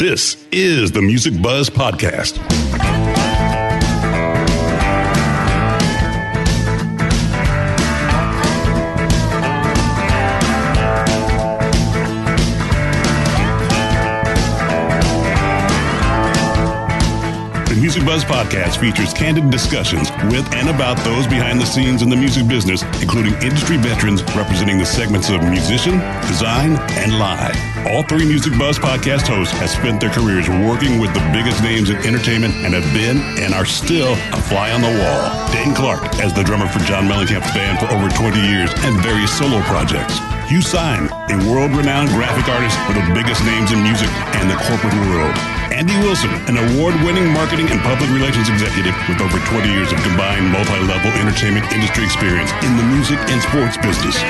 This is the Music Buzz Podcast. The Music Buzz podcast features candid discussions with and about those behind the scenes in the music business, including industry veterans representing the segments of musician, design, and live. All three Music Buzz podcast hosts have spent their careers working with the biggest names in entertainment and have been and are still a fly on the wall. Dane Clark as the drummer for John Mellencamp's band for over 20 years and various solo projects. Hugh Syme, a world-renowned graphic artist for the biggest names in music and the corporate world. Andy Wilson, an award-winning marketing and public relations executive with over 20 years of combined multi-level entertainment industry experience in the music and sports business.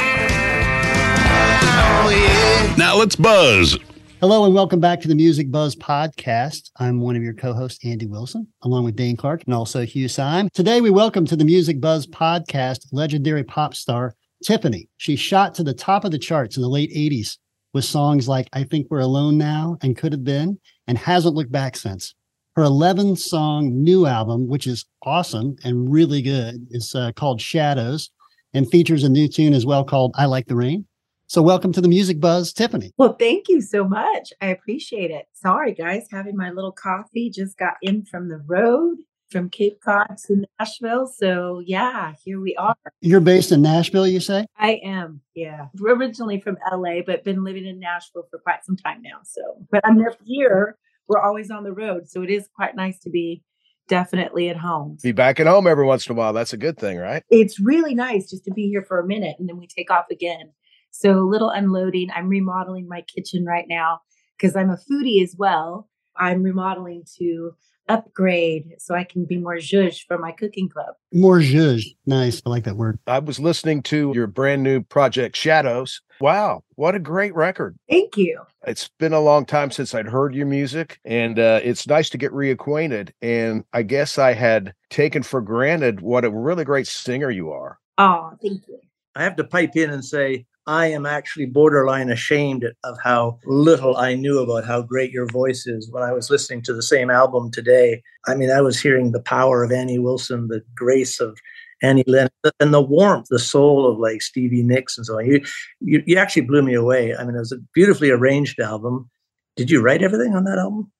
Now let's buzz. Hello and welcome back to the Music Buzz podcast. I'm one of your co-hosts, Andy Wilson, along with Dane Clark and also Hugh Syme. Today we welcome to the Music Buzz podcast legendary pop star Tiffany. She shot to the top of the charts in the late 80s with songs like I Think We're Alone Now and Could Have Been, and hasn't looked back since. Her 11 song new album, which is awesome and really good, is uh, called Shadows and features a new tune as well called I Like the Rain. So, welcome to the Music Buzz, Tiffany. Well, thank you so much. I appreciate it. Sorry, guys, having my little coffee. Just got in from the road from Cape Cod to Nashville. So, yeah, here we are. You're based in Nashville, you say? I am, yeah. We're originally from LA, but been living in Nashville for quite some time now. So, but I'm here. We're always on the road. So, it is quite nice to be definitely at home. Be back at home every once in a while. That's a good thing, right? It's really nice just to be here for a minute and then we take off again. So, a little unloading. I'm remodeling my kitchen right now because I'm a foodie as well. I'm remodeling to upgrade so I can be more zhuzh for my cooking club. More zhuzh. Nice. I like that word. I was listening to your brand new project, Shadows. Wow, what a great record. Thank you. It's been a long time since I'd heard your music, and uh, it's nice to get reacquainted. And I guess I had taken for granted what a really great singer you are. Oh, thank you. I have to pipe in and say, I am actually borderline ashamed of how little I knew about how great your voice is when I was listening to the same album today. I mean, I was hearing the power of Annie Wilson, the grace of Annie Lennox, and the warmth, the soul of like Stevie Nicks and so on. You, you, you actually blew me away. I mean, it was a beautifully arranged album. Did you write everything on that album?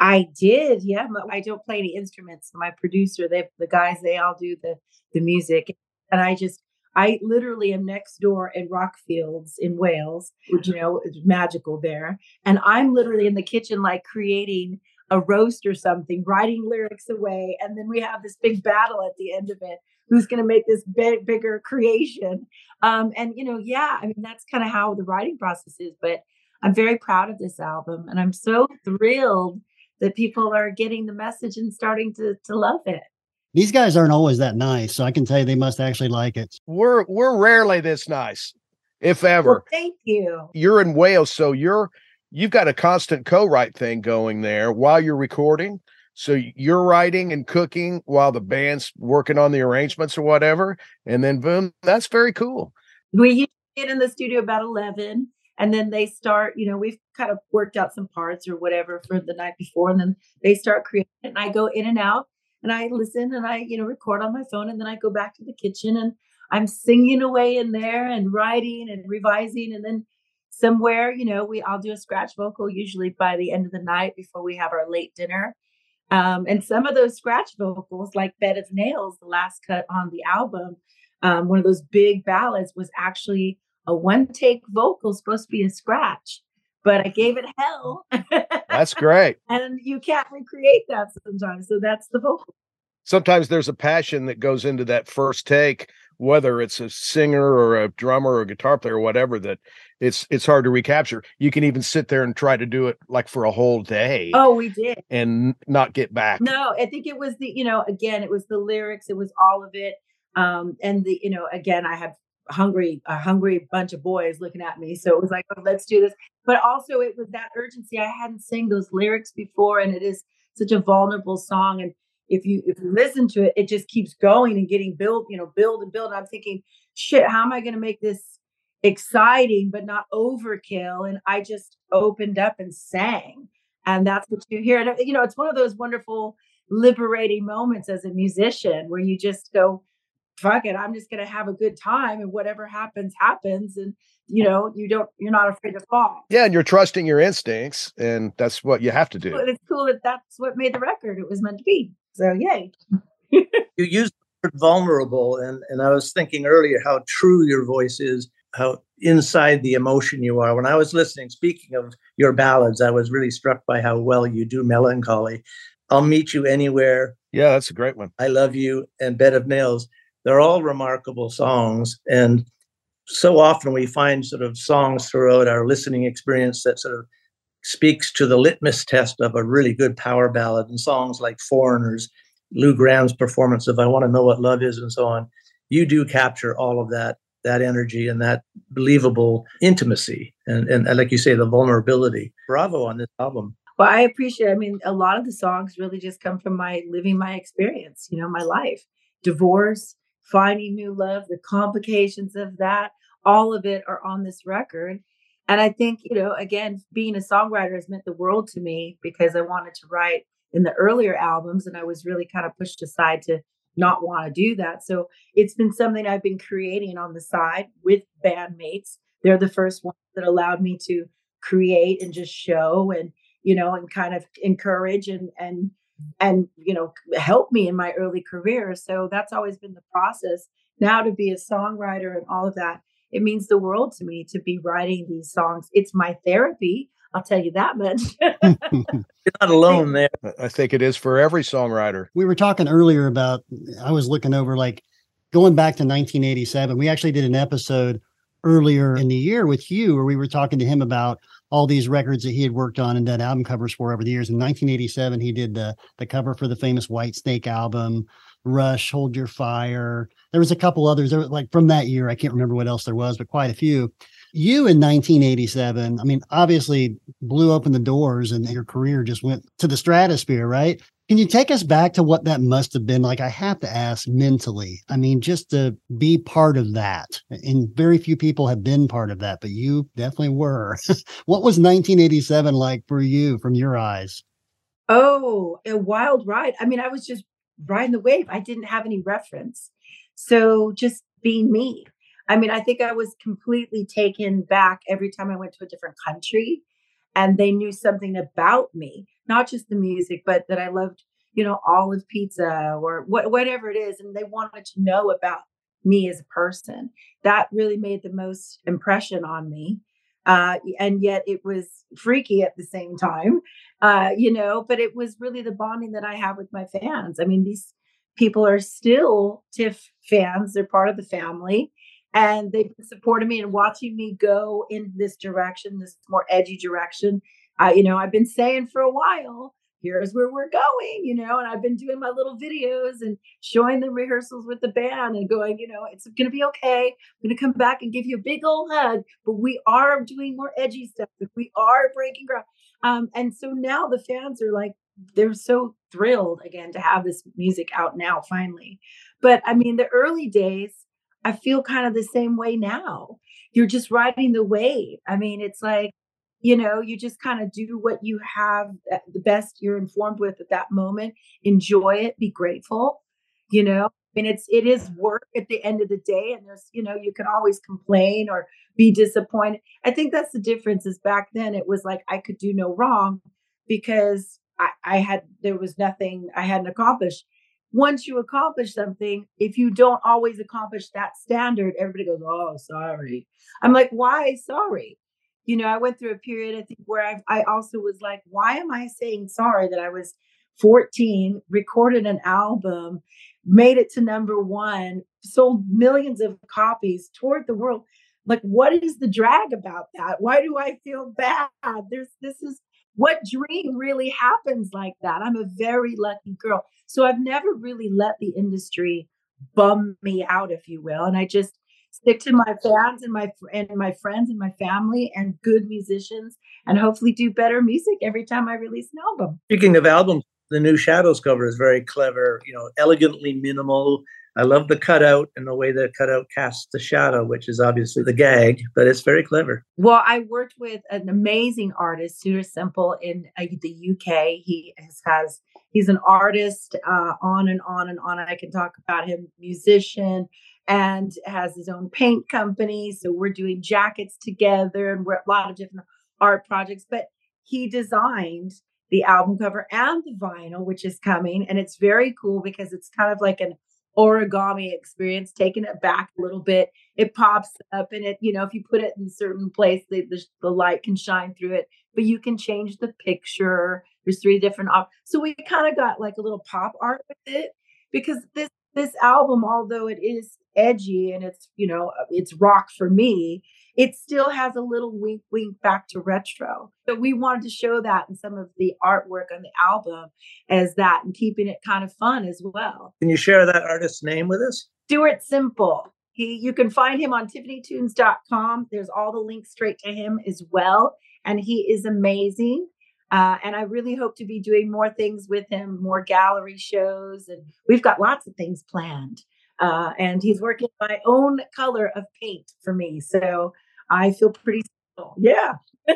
I did, yeah. I don't play any instruments. My producer, they the guys, they all do the the music, and I just I literally am next door in Rockfields in Wales, which you know is magical there, and I'm literally in the kitchen like creating a roast or something, writing lyrics away, and then we have this big battle at the end of it. Who's going to make this big, bigger creation? Um, and you know, yeah, I mean that's kind of how the writing process is. But I'm very proud of this album, and I'm so thrilled that people are getting the message and starting to to love it. These guys aren't always that nice, so I can tell you they must actually like it. We're we're rarely this nice, if ever. Well, thank you. You're in Wales, so you're you've got a constant co-write thing going there while you're recording. So you're writing and cooking while the band's working on the arrangements or whatever, and then boom, that's very cool. We get in the studio about eleven, and then they start. You know, we've kind of worked out some parts or whatever for the night before, and then they start creating. And I go in and out and I listen and I, you know, record on my phone and then I go back to the kitchen and I'm singing away in there and writing and revising and then somewhere, you know, we I'll do a scratch vocal usually by the end of the night before we have our late dinner. Um, and some of those scratch vocals, like Bed of Nails, the last cut on the album, um, one of those big ballads was actually a one take vocal, supposed to be a scratch but I gave it hell. That's great. and you can't recreate that sometimes. So that's the vocal. Sometimes there's a passion that goes into that first take, whether it's a singer or a drummer or a guitar player or whatever, that it's it's hard to recapture. You can even sit there and try to do it like for a whole day. Oh, we did. And not get back. No, I think it was the, you know, again, it was the lyrics, it was all of it. Um, and the, you know, again, I had hungry a hungry bunch of boys looking at me so it was like oh, let's do this but also it was that urgency. I hadn't sang those lyrics before and it is such a vulnerable song and if you if you listen to it it just keeps going and getting built you know build and build. I'm thinking shit how am i going to make this exciting but not overkill? And i just opened up and sang And that's what you hear. And, you know, it's one of those wonderful liberating moments as a musician where you just go, fuck it, I'm just going to have a good time and whatever happens, happens. And, you know, you don't, you're not afraid to fall. Yeah. And you're trusting your instincts. And that's what you have to do. But it's cool that that's what made the record. It was meant to be. So, yay. you used the word vulnerable. And, and I was thinking earlier how true your voice is, how inside the emotion you are. When I was listening, speaking of your ballads, I was really struck by how well you do melancholy. I'll meet you anywhere. Yeah, that's a great one. I love you and Bed of Nails. They're all remarkable songs. And so often we find sort of songs throughout our listening experience that sort of speaks to the litmus test of a really good power ballad and songs like Foreigners, Lou Gramm's performance of I Want to Know What Love Is and so on. You do capture all of that that energy and that believable intimacy and, and, and like you say the vulnerability bravo on this album well i appreciate i mean a lot of the songs really just come from my living my experience you know my life divorce finding new love, the complications of that, all of it are on this record. And I think, you know, again, being a songwriter has meant the world to me because I wanted to write in the earlier albums and I was really kind of pushed aside to not want to do that. So it's been something I've been creating on the side with bandmates. They're the first ones that allowed me to create and just show and, you know, and kind of encourage and, and, and you know help me in my early career so that's always been the process. Now to be a songwriter and all of that it means the world to me to be writing these songs. It's my therapy i'll tell you that much. You're not alone there. I think it is for every songwriter. We were talking earlier about i was looking over like going back to 1987 we actually did an episode earlier in the year with you where we were talking to him about all these records that he had worked on and done album covers for over the years. In 1987, he did the the cover for the famous Whitesnake album, Rush, Hold Your Fire. There was a couple others there, was like from that year. I can't remember what else there was, but quite a few. You in 1987, I mean, obviously blew open the doors and your career just went to the stratosphere, right? Can you take us back to what that must have been like? I have to ask mentally. I mean, just to be part of that. And very few people have been part of that, but you definitely were. what was 1987 like for you from your eyes? Oh, a wild ride. I mean, I was just riding the wave. I didn't have any reference. So just being me. I mean, I think I was completely taken back every time I went to a different country and they knew something about me, not just the music, but that I loved, you know, olive pizza or what, whatever it is. And they wanted to know about me as a person. That really made the most impression on me. Uh, and yet it was freaky at the same time, uh, you know, but it was really the bonding that I have with my fans. I mean, these people are still TIFF fans, they're part of the family and they've been supporting me and watching me go in this direction, this more edgy direction. I, you know, I've been saying for a while, here's where we're going, you know, and I've been doing my little videos and showing the rehearsals with the band and going, you know, it's going to be okay. I'm going to come back and give you a big old hug, but we are doing more edgy stuff. We are breaking ground. Um, and so now the fans are like, they're so thrilled again to have this music out now finally. But I mean, the early days, I feel kind of the same way now. You're just riding the wave. I mean, it's like, you know, you just kind of do what you have the best you're informed with at that moment. Enjoy it, be grateful, you know. I mean, it's it is work at the end of the day, and there's you know you can always complain or be disappointed. I think that's the difference. Is back then it was like I could do no wrong because I, I had there was nothing I hadn't accomplished once you accomplish something, if you don't always accomplish that standard, everybody goes, Oh, sorry. I'm like, Why sorry? You know, I went through a period, I think, where I, I also was like, Why am I saying sorry that I was 14, recorded an album, made it to number one, sold millions of copies, toured the world? Like, what is the drag about that? Why do I feel bad? There's this is what dream really happens like that? I'm a very lucky girl. So I've never really let the industry bum me out, if you will. And I just stick to my fans and my and my friends and my family and good musicians and hopefully do better music every time I release an album. Speaking of albums, the new Shadows cover is very clever, you know, elegantly minimal, I love the cutout and the way the cutout casts the shadow, which is obviously the gag, but it's very clever. Well, I worked with an amazing artist, Stuart Semple, in uh, the UK. He has, has he's an artist, uh, on and on and on. I can talk about him, musician, and has his own paint company. So we're doing jackets together, and we're a lot of different art projects. But he designed the album cover and the vinyl, which is coming, and it's very cool because it's kind of like an origami experience, taking it back a little bit. It pops up and it, you know, if you put it in a certain place, the, the, the light can shine through it, but you can change the picture. There's three different op. So we kind of got like a little pop art with it because this this album, although it is edgy and it's, you know, uh, it's rock for me, it still has a little wink wink back to retro. So we wanted to show that in some of the artwork on the album as that and keeping it kind of fun as well. Can you share that artist's name with us? Stuart Semple. He you can find him on tiffanytunes.com. There's all the links straight to him as well. And he is amazing. Uh, and I really hope to be doing more things with him, more gallery shows, and we've got lots of things planned. Uh, and he's working my own color of paint for me. So I feel pretty special. Yeah.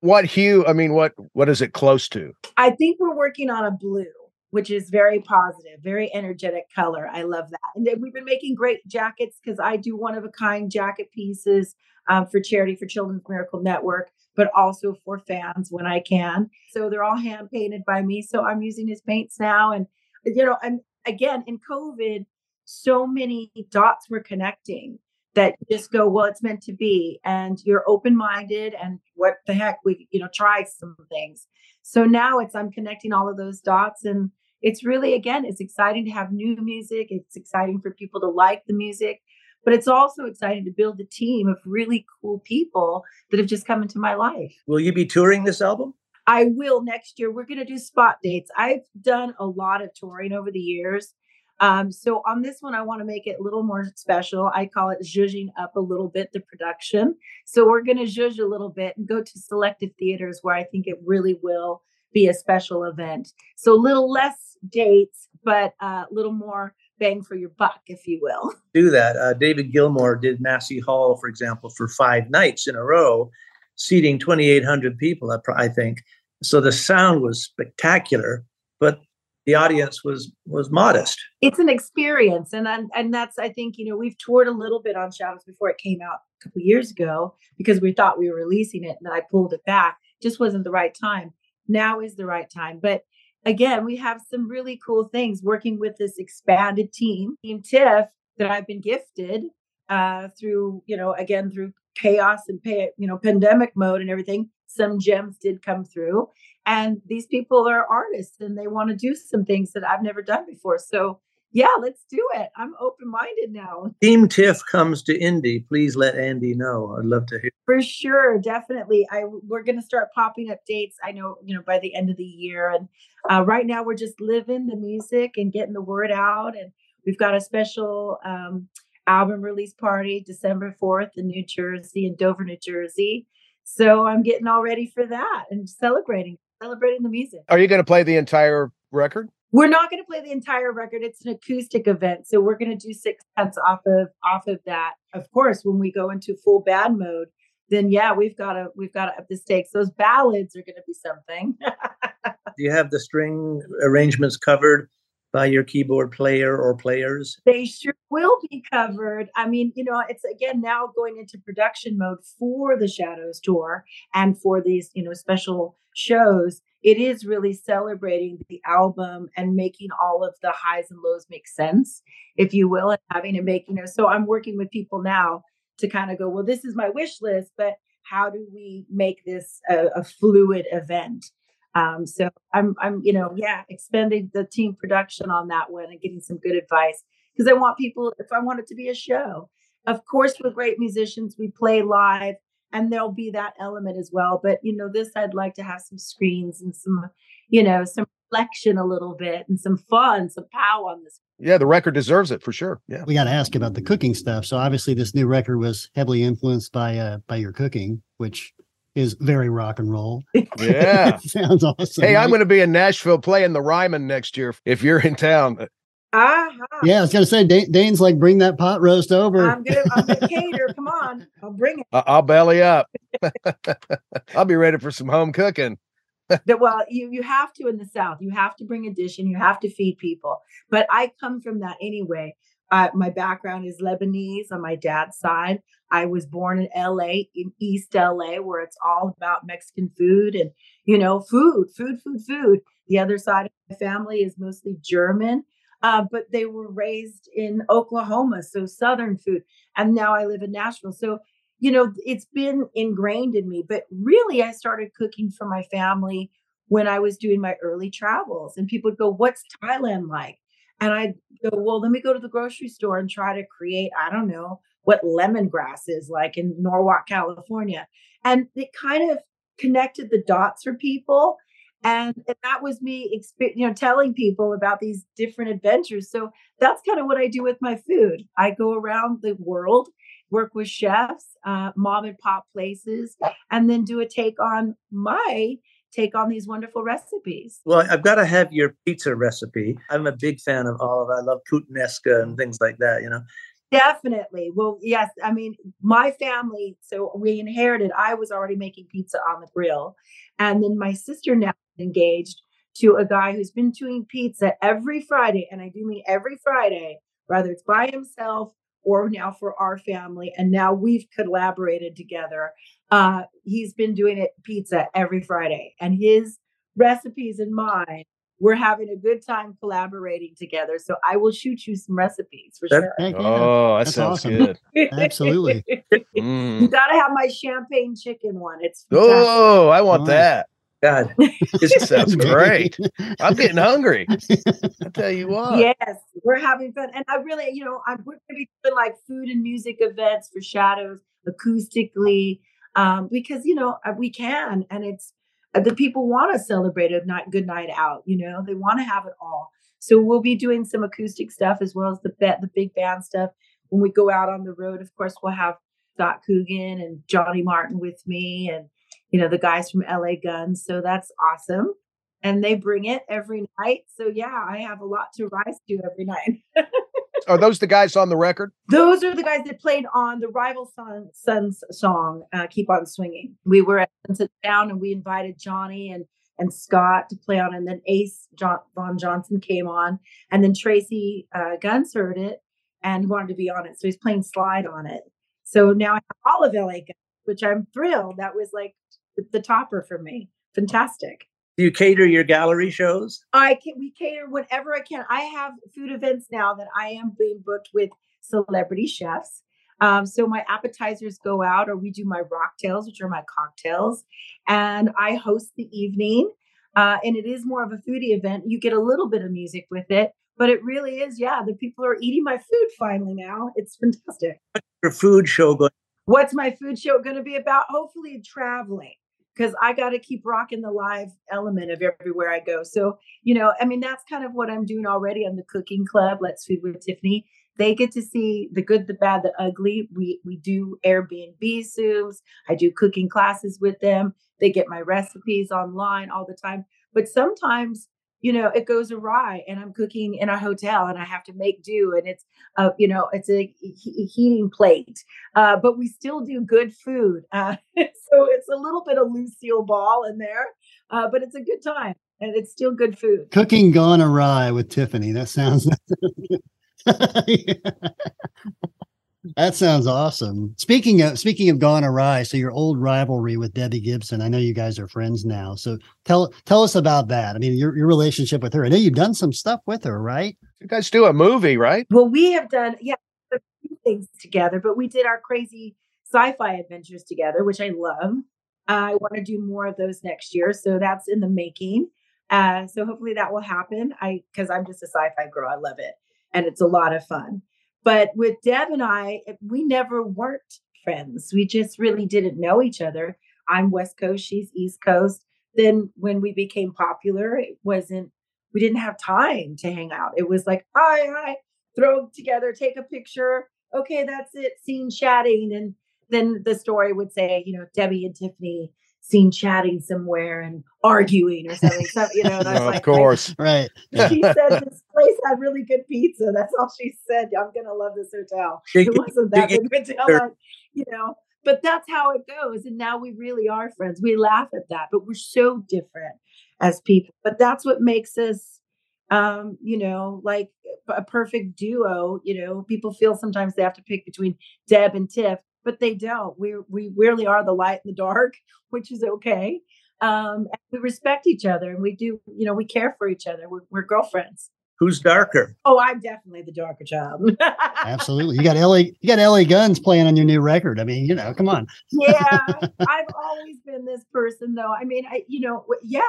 what hue? I mean, what what is it close to? I think we're working on a blue, which is very positive, very energetic color. I love that. And we've been making great jackets because I do one of a kind jacket pieces um, for charity for Children's Miracle Network, but also for fans when I can. So they're all hand painted by me. So I'm using his paints now. And, you know, I'm again in COVID, so many dots were connecting that just go, well, it's meant to be. And you're open minded and what the heck, we, you know, try some things. So now it's, I'm connecting all of those dots. And it's really, again, it's exciting to have new music. It's exciting for people to like the music, but it's also exciting to build a team of really cool people that have just come into my life. Will you be touring this album? I will next year. We're going to do spot dates. I've done a lot of touring over the years. Um, so on this one, I want to make it a little more special. I call it zhuzhing up a little bit the production. So we're going to zhuzh a little bit and go to selective theaters where I think it really will be a special event. So a little less dates, but a uh, little more bang for your buck, if you will. Do that. Uh, David Gilmour did Massey Hall, for example, for five nights in a row, seating 2,800 people, I think. So the sound was spectacular, but the audience was was modest. It's an experience, and and, and that's I think you know we've toured a little bit on Shadows before it came out a couple years ago because we thought we were releasing it, and then I pulled it back. Just wasn't the right time. Now is the right time, but again, we have some really cool things working with this expanded team, Team TIFF, that I've been gifted uh, through you know again through chaos and pay, you know pandemic mode and everything some gems did come through. And these people are artists and they want to do some things that I've never done before. So yeah, let's do it. I'm open minded now. Team TIFF comes to Indy. Please let Andy know. I'd love to hear. For sure, definitely. I we're going to start popping up dates. I know you know by the end of the year, and uh, right now we're just living the music and getting the word out. And we've got a special um, album release party December fourth in New Jersey, in Dover, New Jersey. So I'm getting all ready for that and celebrating, celebrating the music. Are you going to play the entire record? We're not going to play the entire record. It's an acoustic event, so we're going to do six cuts off of off of that. Of course, when we go into full bad mode, then yeah, we've got to we've got to up the stakes. Those ballads are going to be something. do you have the string arrangements covered? By your keyboard player or players? They sure will be covered. I mean, you know, it's again now going into production mode for the Shadows tour and for these, you know, special shows. It is really celebrating the album and making all of the highs and lows make sense, if you will, and having to make, you know, so I'm working with people now to kind of go, well, this is my wish list, but how do we make this a, a fluid event? Um, so I'm, I'm, you know, yeah, expanding the team production on that one and getting some good advice because I want people, if I want it to be a show, of course, with great musicians, we play live and there'll be that element as well. But, you know, this, I'd like to have some screens and some, you know, some reflection a little bit and some fun, some pow on this. Yeah, the record deserves it for sure. Yeah. We got to ask about the cooking stuff. So obviously this new record was heavily influenced by uh by your cooking, which is very rock and roll. Yeah. Sounds awesome. Hey, I'm going to be in Nashville playing the Ryman next year if you're in town. Uh-huh. Yeah, I was gonna say Dane, Dane's like bring that pot roast over. I'm gonna, I'm gonna cater. Come on, I'll bring it. I- I'll belly up. I'll be ready for some home cooking. That- well, you you have to in the South. You have to bring a dish and you have to feed people. But I come from that anyway. Uh, my background is Lebanese on my dad's side. I was born in LA, in East LA, where it's all about Mexican food and you know food, food, food, food. The other side of my family is mostly German, uh, but they were raised in Oklahoma, so Southern food. And now I live in Nashville, so you know, it's been ingrained in me. But really, I started cooking for my family when I was doing my early travels. And people would go, What's Thailand like? And I'd go, Well, let me go to the grocery store and try to create, I don't know, what lemongrass is like in Norwalk, California. And it kind of connected the dots for people. And, and that was me, you know, telling people about these different adventures. So that's kind of what I do with my food. I go around the world work with chefs, uh, mom and pop places, and then do a take on my take on these wonderful recipes. Well, I've got to have your pizza recipe. I'm a big fan of olive. I love puttanesca and things like that, you know. Definitely. Well, yes. I mean, my family, so we inherited, I was already making pizza on the grill. And then my sister now engaged to a guy who's been doing pizza every Friday. And I do mean every Friday, whether it's by himself or now for our family. And now we've collaborated together. Uh, he's been doing it pizza every Friday, and his recipes and mine. We're having a good time collaborating together. So I will shoot you some recipes for That- sure. Yeah. Oh, that That's sounds awesome. good. Absolutely. you Mm. got to have my champagne chicken one. It's fantastic. Oh, I want Nice. that. God, That sounds great. I'm getting hungry. I tell you what. Yes, we're having fun, and I really, you know, I'm we're gonna be doing like food and music events for Shadows acoustically, um, because you know uh, we can, and it's uh, the people want to celebrate a night, good night out. You know, they want to have it all. So we'll be doing some acoustic stuff as well as the ba- the big band stuff. When we go out on the road, of course, we'll have Scot Coogan and Johnny Martin with me, and you know the guys from LA Guns. So that's awesome and they bring it every night. So yeah, I have a lot to rise to every night. Are those the guys on the record? Those are the guys that played on the Rival Son, Sons song, uh, "Keep on Swinging." We were at Sunset Sound, and we invited Johnny and and Scott to play on, and then Ace John, Von Johnson came on, and then Tracii uh, Guns heard it and wanted to be on it, so he's playing slide on it. So now I have all of LA Guns, which I'm thrilled. That was like the topper for me. Fantastic. Do you cater your gallery shows? I can we cater whenever I can. I have food events now that I am being booked with celebrity chefs. Um, so my appetizers go out, or we do my rocktails, which are my cocktails, and I host the evening. Uh, and it is more of a foodie event. You get a little bit of music with it, but it really is, yeah. The people are eating my food finally now. It's fantastic. Your food show going? What's my food show going to be about? Hopefully, traveling because I got to keep rocking the live element of everywhere I go. So, you know, I mean, that's kind of what I'm doing already on the cooking club. Let's Food with Tiffany. They get to see the good, the bad, the ugly. We we do Airbnb Zooms. I do cooking classes with them. They get my recipes online all the time. But sometimes, you know, it goes awry, and I'm cooking in a hotel, and I have to make do, and it's, uh, you know, it's a he- heating plate. Uh, but we still do good food. Uh, so it's a little bit of Lucille Ball in there, uh, but it's a good time, and it's still good food. Cooking gone awry with Tiffany. That sounds. that sounds awesome. Speaking of speaking of gone awry, so your old rivalry with Debbie Gibson. I know you guys are friends now. So tell tell us about that. I mean, your your relationship with her. I know you've done some stuff with her, right? You guys do a movie, right? Well, we have done yeah a few things together, but we did our crazy sci-fi adventures together, which I love. I want to do more of those next year, so that's in the making. Uh, so hopefully that will happen. I because I'm just a sci-fi girl. I love it, and it's a lot of fun. But with Deb and I, eh, we never weren't friends. We just really didn't know each other. I'm West Coast, she's East Coast. Then when we became popular, it wasn't. We didn't have time to hang out. It was like, hi, hi, throw together, take a picture. Okay, that's it. Scene chatting, and then the story would say, you know, Debbie and Tiffany seen chatting somewhere and arguing or something. So, you know, and I was of like, course. Right. she said this place had really good pizza. That's all she said. I'm gonna love this hotel. It wasn't that big- big of hotel, you know. But that's how it goes. And now we really are friends. We laugh at that, but we're so different as people. But that's what makes us um, you know, like a perfect duo. You know, people feel sometimes they have to pick between Deb and Tiff, but they don't. We we really are the light and the dark, which is okay. Um, and we respect each other, and we do. You know, we care for each other. We're, we're girlfriends. Who's darker? Oh, I'm definitely the darker child. Absolutely. You got LA you got LA Guns playing on your new record. I mean, you know, come on. yeah, I've always been this person, though. I mean, I you know, yeah,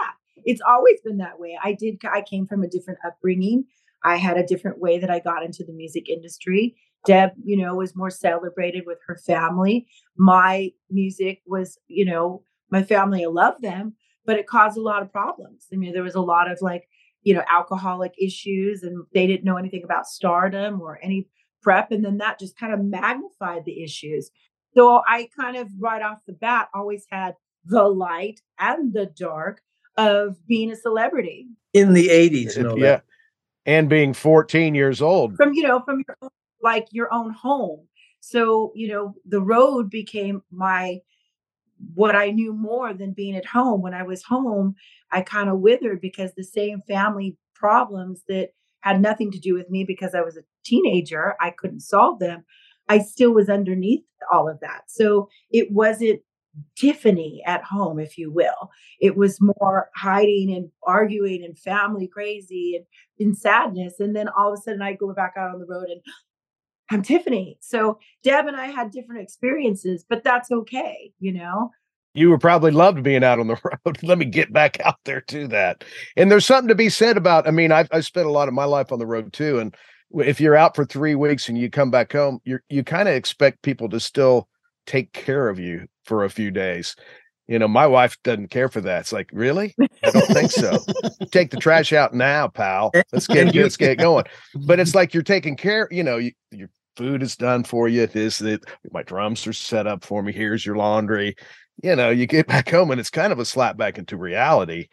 it's always been that way. I did. I came from a different upbringing. I had a different way that I got into the music industry. Deb, you know, was more celebrated with her family. My music was, you know, my family, I love them, but it caused a lot of problems. I mean, there was a lot of like, you know, alcoholic issues, and they didn't know anything about stardom or any prep. And then that just kind of magnified the issues. So I kind of right off the bat always had the light and the dark of being a celebrity In the 80s, no yeah. less. And being 14 years old. from you know from your own, like your own home. So you know the road became my what i knew more than being at home. When i was home i kind of withered because the same family problems that had nothing to do with me because i was a teenager i couldn't solve them i still was underneath all of that. So it wasn't tiffany at home if you will it was more hiding and arguing and family crazy and in sadness. And then all of a sudden I go back out on the road and I'm Tiffany. So Deb and I had different experiences, but that's okay, you know? you were probably loved being out on the road. Let me get back out there to that. And there's something to be said about, I mean, I've, I've spent a lot of my life on the road too. And if you're out for three weeks and you come back home, you're, you kind of expect people to still take care of you for a few days. You know, my wife doesn't care for that. It's like, really? I don't think so. Take the trash out now, pal. Let's get let's get going. But it's like you're taking care. You know, you, your food is done for you. This, that my drums are set up for me. Here's your laundry. You know, you get back home and it's kind of a slap back into reality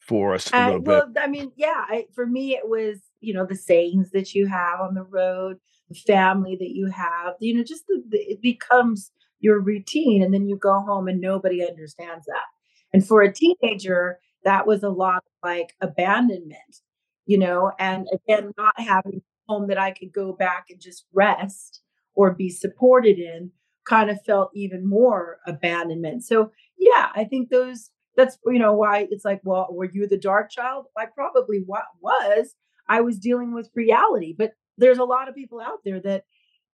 for us a Uh, bit. well, I mean, yeah, I, for me, it was, you know, the sayings that you have on the road, the family that you have, you know, just the, the, it becomes your routine. And then you go home and nobody understands that. And for a teenager, that was a lot of like abandonment, you know, and again, not having a home that I could go back and just rest or be supported in kind of felt even more abandonment. So, yeah, I think those that's you know why it's like well were you the dark child i probably wa- was i was dealing with reality but there's a lot of people out there that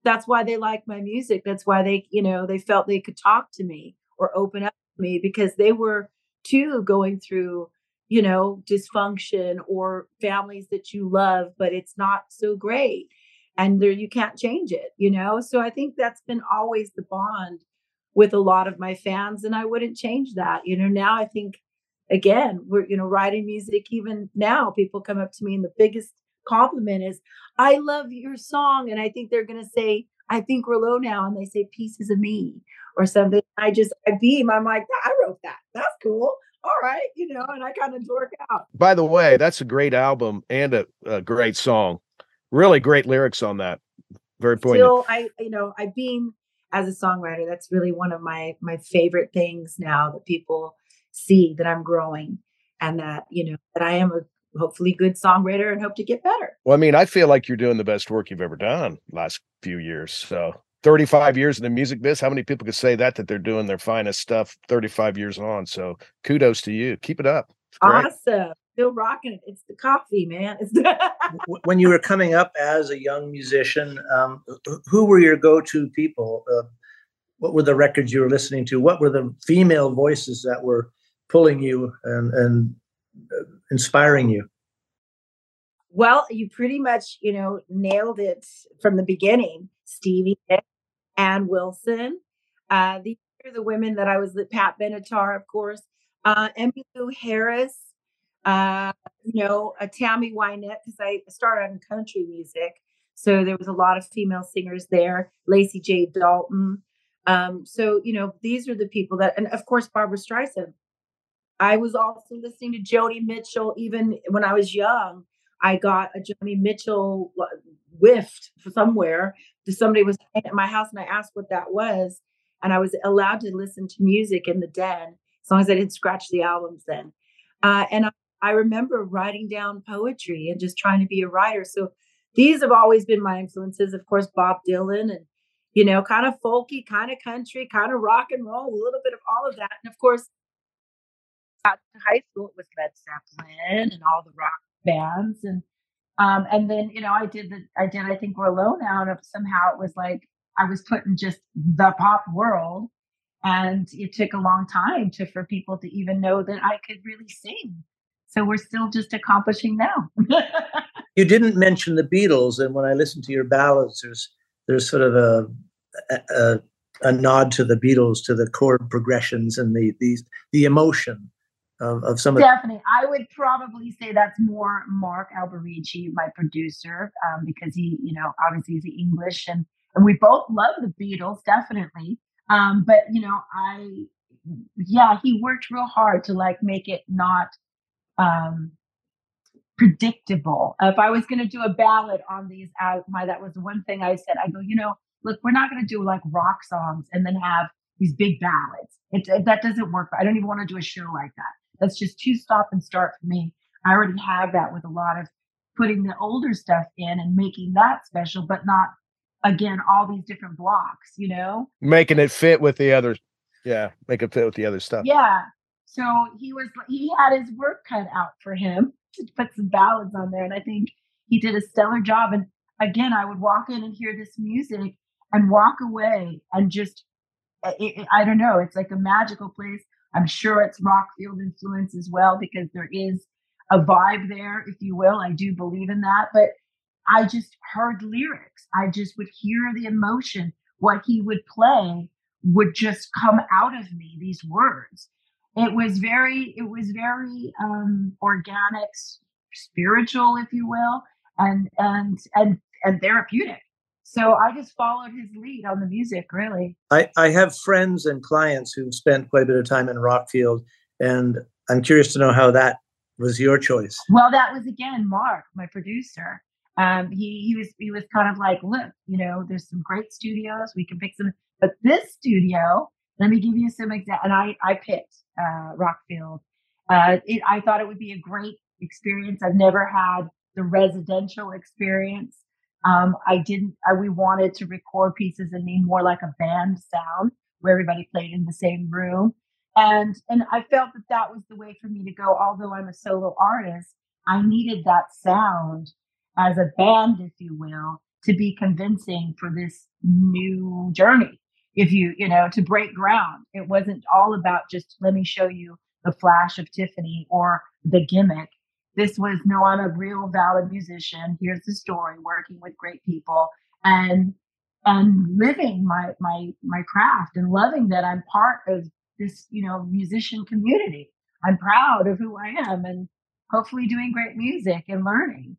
that's why they like my music that's why they you know they felt they could talk to me or open up to me because they were too going through you know dysfunction or families that you love but it's not so great and there you can't change it you know so i think that's been always the bond with a lot of my fans and I wouldn't change that. You know, now I think again, we're you know, writing music even now people come up to me and the biggest compliment is I love your song and I think they're going to say I think we're low now and they say pieces of me or something. I just I beam. I'm like, I wrote that. That's cool. All right, you know, and I kind of dork out. By the way, that's a great album and a, a great song. Really great lyrics on that. Very poignant. Still I you know, I beam as a songwriter. That's really one of my my favorite things now that people see that I'm growing and that, you know, that I am a hopefully good songwriter and hope to get better. Well, I mean, I feel like you're doing the best work you've ever done last few years. So 35 years in the music biz. How many people could say that that they're doing their finest stuff 35 years on? So kudos to you. Keep it up. It's great. Awesome. Still rocking it. It's the coffee, man. It's the when you were coming up as a young musician, um, who were your go-to people? Uh, what were the records you were listening to? What were the female voices that were pulling you and, and inspiring you? Well, you pretty much, you know, nailed it from the beginning. Stevie Ann Wilson. Uh, these are the women that I was with. Pat Benatar, of course. Uh, Emmylou Harris. Uh, you know, uh, Tammy Wynette, because I started in country music. So there was a lot of female singers there. Lacy J. Dalton. Um, so you know, these are the people that, and of course, Barbra Streisand. I was also listening to Joni Mitchell even when I was young. I got a Joni Mitchell whiffed somewhere. Somebody was at my house, and I asked what that was, and I was allowed to listen to music in the den as long as I didn't scratch the albums then. Uh, and I, I remember writing down poetry and just trying to be a writer. So these have always been my influences. Of course, Bob Dylan and you know, kind of folky, kind of country, kind of rock and roll, a little bit of all of that. And of course, got to high school, it was Led Zeppelin and all the rock bands. And um, and then, you know, I did the I did I think we're alone now. And somehow it was like I was put in just the pop world. And it took a long time to for people to even know that I could really sing. So we're still just accomplishing now. you didn't mention the Beatles, and when I listen to your ballads, there's there's sort of a, a, a nod to the Beatles, to the chord progressions and the the the emotion of, of some. Definitely, I would probably say that's more Mark Alberici, my producer, um, because he, you know, obviously he's English, and and we both love the Beatles, definitely. Um, but you know, I, yeah, he worked real hard to like make it not um, predictable. If I was going to do a ballad on these, uh, my that was one thing I said. I go, you know, look, we're not going to do like rock songs and then have these big ballads. It, it, that doesn't work. I don't even want to do a show like that. That's just too stop and start for me. I already have that with a lot of putting the older stuff in and making that special, but not again all these different blocks. You know, making it fit with the other. Yeah, make it fit with the other stuff. Yeah, so he was he had his work cut out for him to put some ballads on there, and I think he did a stellar job. And again, I would walk in and hear this music and walk away and just it, it, I don't know, it's like a magical place. I'm sure it's Rockfield influence as well because there is a vibe there, if you will. I do believe in that, but I just heard lyrics. I just would hear the emotion. What he would play would just come out of me, these words it was very it was very um organic spiritual if you will and and and and therapeutic so i just followed his lead on the music really i i have friends and clients who've spent quite a bit of time in rockfield and i'm curious to know how that was your choice well that was again mark my producer um, he he was he was kind of like, look, you know, there's some great studios. We can pick some, but this studio, let me give you some examples. And I I picked uh, Rockfield. Uh, it, I thought it would be a great experience. I've never had the residential experience. Um, I didn't. I, we wanted to record pieces and be more like a band sound, where everybody played in the same room, and and I felt that that was the way for me to go. Although I'm a solo artist, I needed that sound as a band, if you will, to be convincing for this new journey if you you know to break ground it wasn't all about just let me show you the flash of tiffany or the gimmick this was no i'm a real valid musician here's the story working with great people and and living my my my craft and loving that i'm part of this you know musician community i'm proud of who i am and hopefully doing great music and learning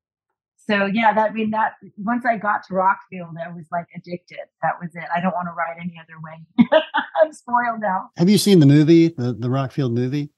so yeah, that I mean that once I got to Rockfield, I was like addicted. That was it. I don't want to ride any other way. I'm spoiled now. Have you seen the movie, the the Rockfield movie?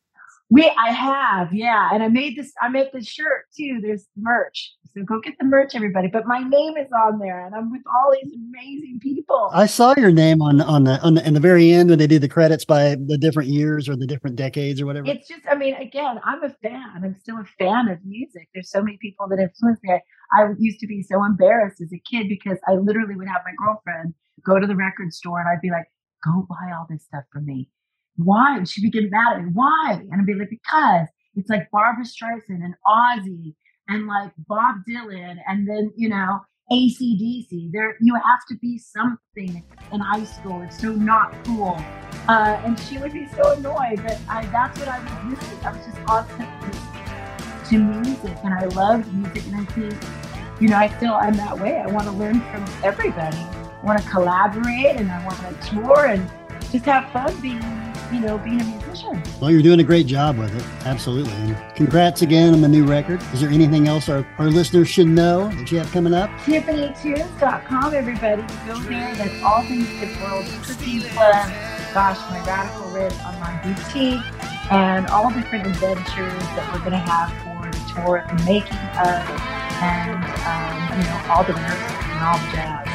We, I have, yeah, and I made this. I made this shirt too. There's merch, so go get the merch, everybody. But my name is on there, and I'm with all these amazing people. I saw your name on on the on the in the very end when they do the credits by the different years or the different decades or whatever. It's just, I mean, again, I'm a fan. I'm still a fan of music. There's so many people that influenced me. I, I used to be so embarrassed as a kid because I literally would have my girlfriend go to the record store, and I'd be like, "Go buy all this stuff for me." Why? And she'd be getting mad at me. Why? And I'd be like, because it's like Barbra Streisand and Ozzy and like Bob Dylan and then, you know, ACDC. There, you have to be something in high school. It's so not cool. Uh, and she would be so annoyed that I, that's what I was missing. I was just constantly to music and I loved music. And I think, you know, I still am that way. I want to learn from everybody. I want to collaborate and I want to tour and just have fun being you know, being a musician. Well, you're doing a great job with it. Absolutely. And congrats again on the new record. Is there anything else our, our listeners should know that you have coming up? TiffanyTunes.com, everybody. Go there. That's all things Tip World Cooking Club. Gosh, my radical red on my boutique and all different adventures that we're going to have for the tour, the making of, and, um, you know, all the miracles and all the jazz.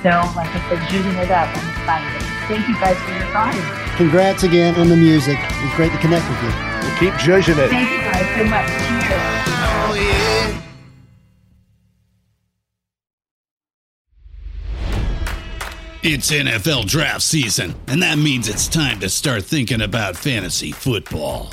So, like I said, shooting it up. I'm excited. Thank you guys for your time. Congrats again on the music. It was great to connect with you. We'll keep judging it. Thank you guys so much. Cheers. Oh, it's NFL draft season, and that means it's time to start thinking about fantasy football.